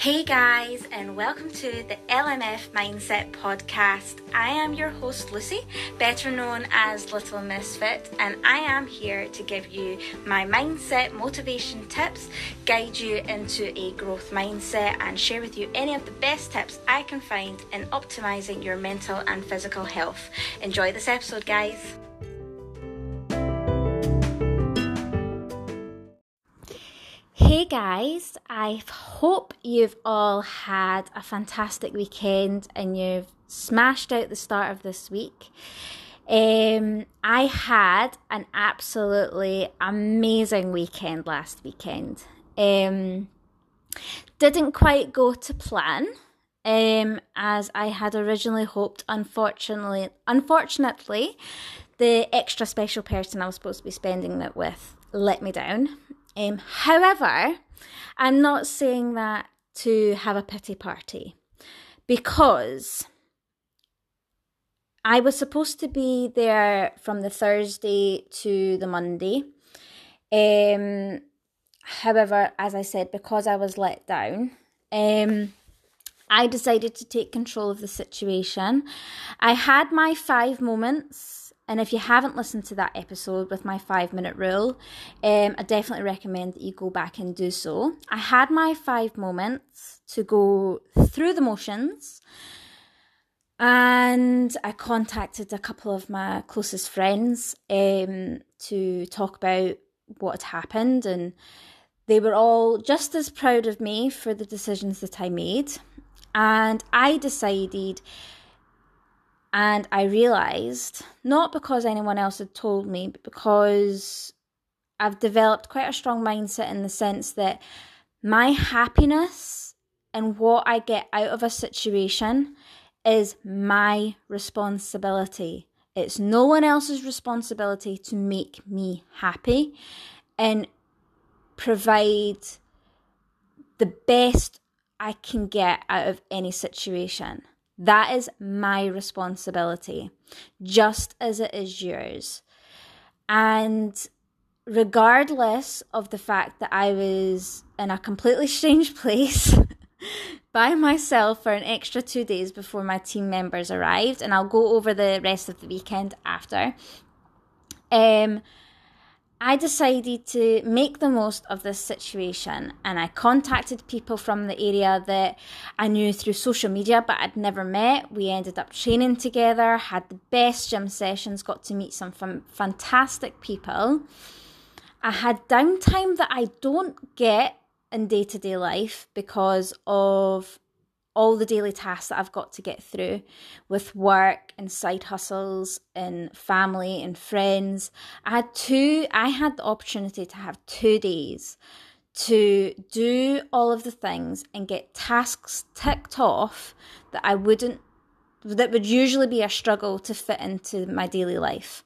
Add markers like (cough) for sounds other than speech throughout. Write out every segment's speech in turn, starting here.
Hey guys, and welcome to the LMF Mindset Podcast. I am your host Lucy, better known as Little Misfit, and I am here to give you my mindset motivation tips, guide you into a growth mindset, and share with you any of the best tips I can find in optimizing your mental and physical health. Enjoy this episode, guys. Guys, I hope you've all had a fantastic weekend and you've smashed out the start of this week. Um, I had an absolutely amazing weekend last weekend. Um, didn't quite go to plan um, as I had originally hoped. Unfortunately, unfortunately, the extra special person I was supposed to be spending it with let me down. Um, however, I'm not saying that to have a pity party because I was supposed to be there from the Thursday to the Monday. Um, however, as I said, because I was let down, um, I decided to take control of the situation. I had my five moments and if you haven't listened to that episode with my five minute rule, um, I definitely recommend that you go back and do so. I had my five moments to go through the motions. And I contacted a couple of my closest friends um, to talk about what had happened, and they were all just as proud of me for the decisions that I made. And I decided and I realized, not because anyone else had told me, but because I've developed quite a strong mindset in the sense that my happiness and what I get out of a situation is my responsibility. It's no one else's responsibility to make me happy and provide the best I can get out of any situation. That is my responsibility, just as it is yours. And regardless of the fact that I was in a completely (laughs) strange place (laughs) by myself for an extra two days before my team members arrived, and I'll go over the rest of the weekend after. Um, I decided to make the most of this situation and I contacted people from the area that I knew through social media but I'd never met. We ended up training together, had the best gym sessions, got to meet some fantastic people. I had downtime that I don't get in day to day life because of all the daily tasks that I've got to get through with work and side hustles and family and friends. I had two, I had the opportunity to have two days to do all of the things and get tasks ticked off that I wouldn't, that would usually be a struggle to fit into my daily life.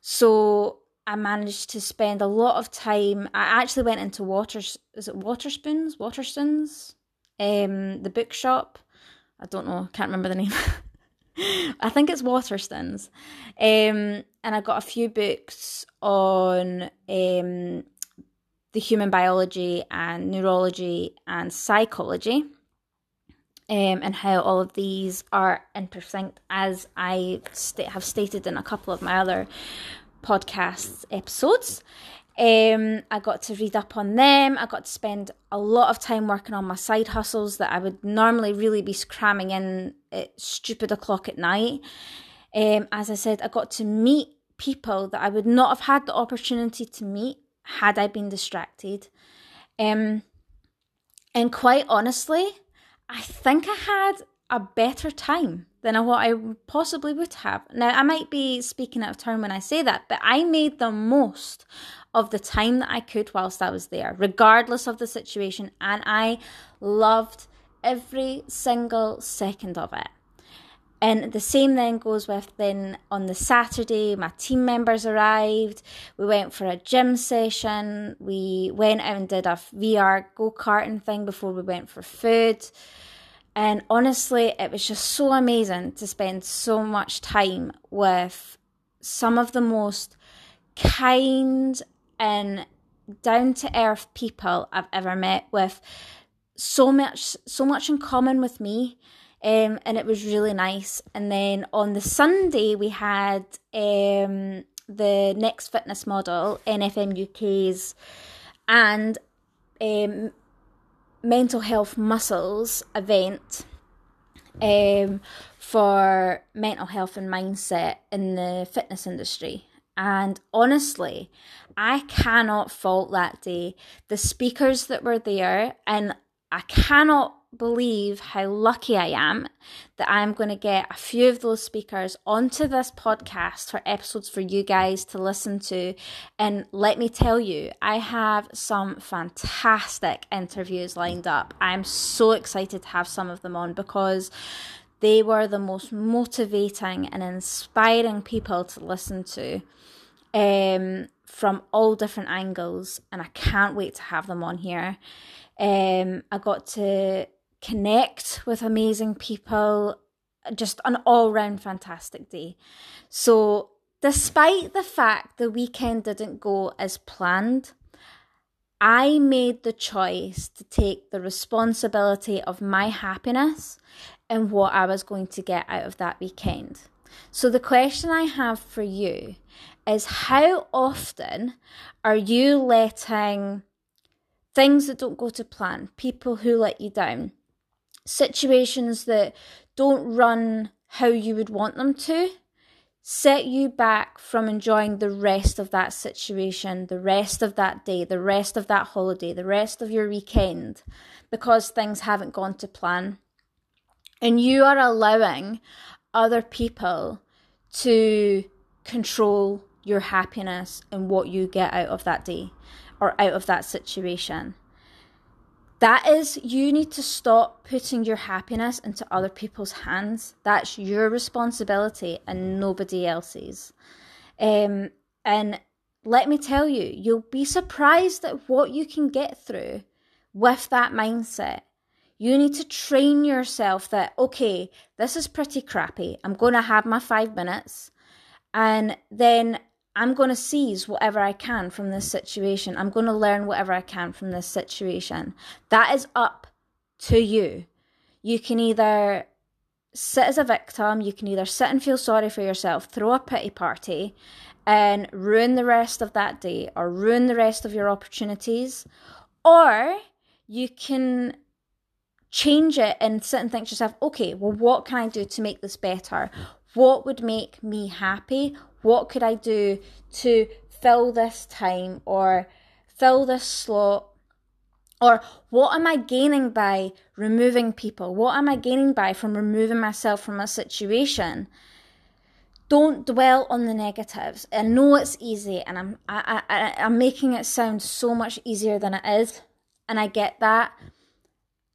So I managed to spend a lot of time. I actually went into Waters, is it Waterspoons? Waterstones? Um, the bookshop. I don't know, can't remember the name. (laughs) I think it's Waterstones. Um, and I got a few books on um, the human biology and neurology and psychology. Um, and how all of these are intersync, as I st- have stated in a couple of my other podcast episodes. Um, I got to read up on them. I got to spend a lot of time working on my side hustles that I would normally really be cramming in at stupid o'clock at night. Um, as I said, I got to meet people that I would not have had the opportunity to meet had I been distracted. Um, and quite honestly, I think I had a better time than what I possibly would have. Now, I might be speaking out of turn when I say that, but I made the most of the time that I could whilst I was there, regardless of the situation, and I loved every single second of it. And the same then goes with then on the Saturday, my team members arrived. We went for a gym session. We went out and did a VR go karting thing before we went for food. And honestly, it was just so amazing to spend so much time with some of the most kind and down to earth people I've ever met with so much so much in common with me um, and it was really nice. And then on the sunday we had um, the next fitness model nfm uk's and um, mental health muscles event um, for mental health and mindset in the fitness industry and honestly, I cannot fault that day. The speakers that were there, and I cannot believe how lucky I am that I'm going to get a few of those speakers onto this podcast for episodes for you guys to listen to. And let me tell you, I have some fantastic interviews lined up. I'm so excited to have some of them on because they were the most motivating and inspiring people to listen to um, from all different angles, and I can't wait to have them on here. Um, I got to connect with amazing people, just an all round fantastic day. So, despite the fact the weekend didn't go as planned, I made the choice to take the responsibility of my happiness and what I was going to get out of that weekend. So, the question I have for you is how often are you letting things that don't go to plan, people who let you down, situations that don't run how you would want them to, set you back from enjoying the rest of that situation, the rest of that day, the rest of that holiday, the rest of your weekend, because things haven't gone to plan. And you are allowing other people to control your happiness and what you get out of that day or out of that situation. That is, you need to stop putting your happiness into other people's hands. That's your responsibility and nobody else's. Um, and let me tell you, you'll be surprised at what you can get through with that mindset. You need to train yourself that, okay, this is pretty crappy. I'm going to have my five minutes. And then I'm going to seize whatever I can from this situation. I'm going to learn whatever I can from this situation. That is up to you. You can either sit as a victim, you can either sit and feel sorry for yourself, throw a pity party, and ruin the rest of that day or ruin the rest of your opportunities, or you can change it and sit and think to yourself, okay, well, what can I do to make this better? What would make me happy? What could I do to fill this time or fill this slot? Or what am I gaining by removing people? What am I gaining by from removing myself from a situation? Don't dwell on the negatives. I know it's easy, and I'm I, I, I'm making it sound so much easier than it is, and I get that.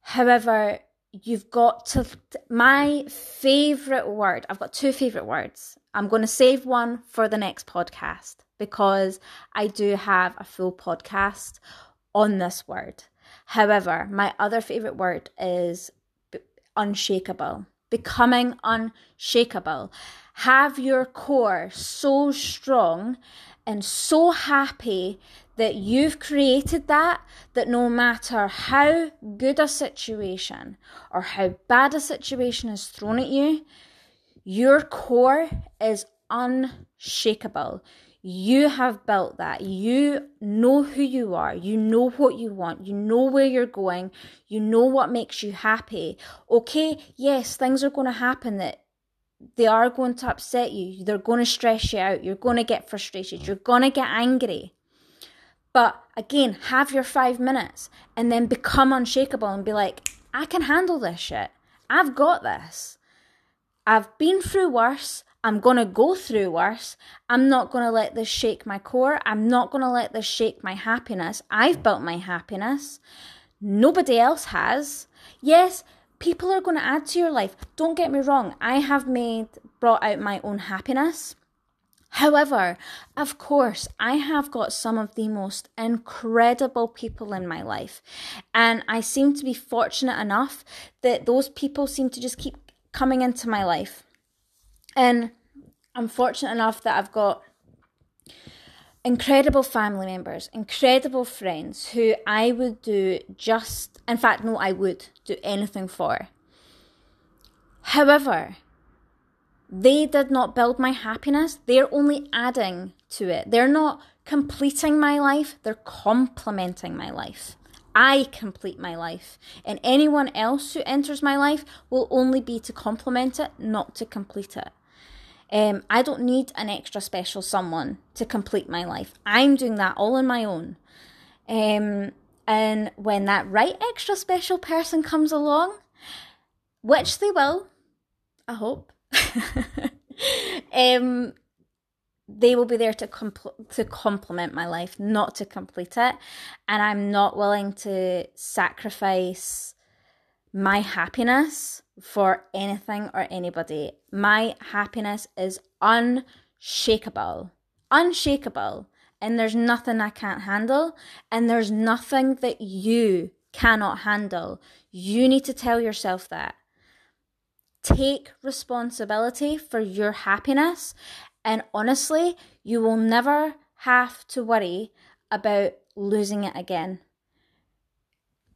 However, you've got to. My favorite word. I've got two favorite words. I'm going to save one for the next podcast because I do have a full podcast on this word. However, my other favorite word is unshakable. Becoming unshakable. Have your core so strong and so happy that you've created that, that no matter how good a situation or how bad a situation is thrown at you, your core is unshakable. You have built that. You know who you are. You know what you want. You know where you're going. You know what makes you happy. Okay, yes, things are going to happen that they are going to upset you. They're going to stress you out. You're going to get frustrated. You're going to get angry. But again, have your five minutes and then become unshakable and be like, I can handle this shit. I've got this. I've been through worse. I'm going to go through worse. I'm not going to let this shake my core. I'm not going to let this shake my happiness. I've built my happiness. Nobody else has. Yes, people are going to add to your life. Don't get me wrong. I have made, brought out my own happiness. However, of course, I have got some of the most incredible people in my life, and I seem to be fortunate enough that those people seem to just keep coming into my life. And I'm fortunate enough that I've got incredible family members, incredible friends who I would do just, in fact, no, I would do anything for. However, they did not build my happiness. They're only adding to it. They're not completing my life, they're complementing my life. I complete my life, and anyone else who enters my life will only be to complement it, not to complete it. Um, I don't need an extra special someone to complete my life. I'm doing that all on my own. Um, and when that right extra special person comes along, which they will, I hope, (laughs) um, they will be there to compl- to complement my life, not to complete it. And I'm not willing to sacrifice my happiness for anything or anybody. My happiness is unshakable, unshakable. And there's nothing I can't handle, and there's nothing that you cannot handle. You need to tell yourself that. Take responsibility for your happiness and honestly, you will never have to worry about losing it again.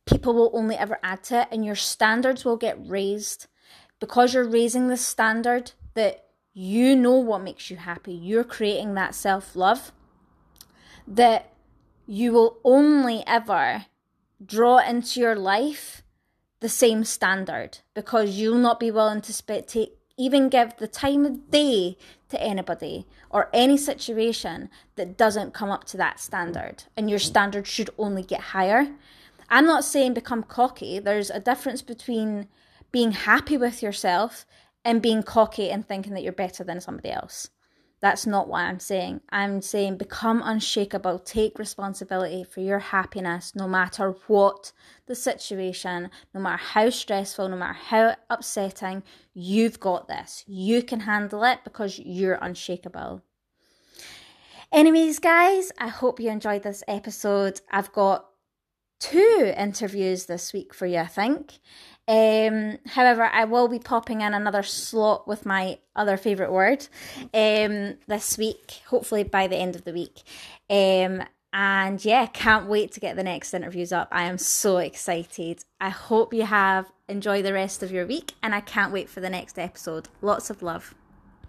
People will only ever add to it, and your standards will get raised because you're raising the standard that you know what makes you happy. You're creating that self love that you will only ever draw into your life the same standard because you'll not be willing to even give the time of day to anybody or any situation that doesn't come up to that standard. And your standard should only get higher. I'm not saying become cocky. There's a difference between being happy with yourself and being cocky and thinking that you're better than somebody else. That's not what I'm saying. I'm saying become unshakable, take responsibility for your happiness no matter what the situation, no matter how stressful, no matter how upsetting. You've got this. You can handle it because you're unshakable. Anyways, guys, I hope you enjoyed this episode. I've got two interviews this week for you, I think. Um, however, I will be popping in another slot with my other favourite word um, this week, hopefully by the end of the week. Um, and yeah, can't wait to get the next interviews up. I am so excited. I hope you have enjoyed the rest of your week, and I can't wait for the next episode. Lots of love.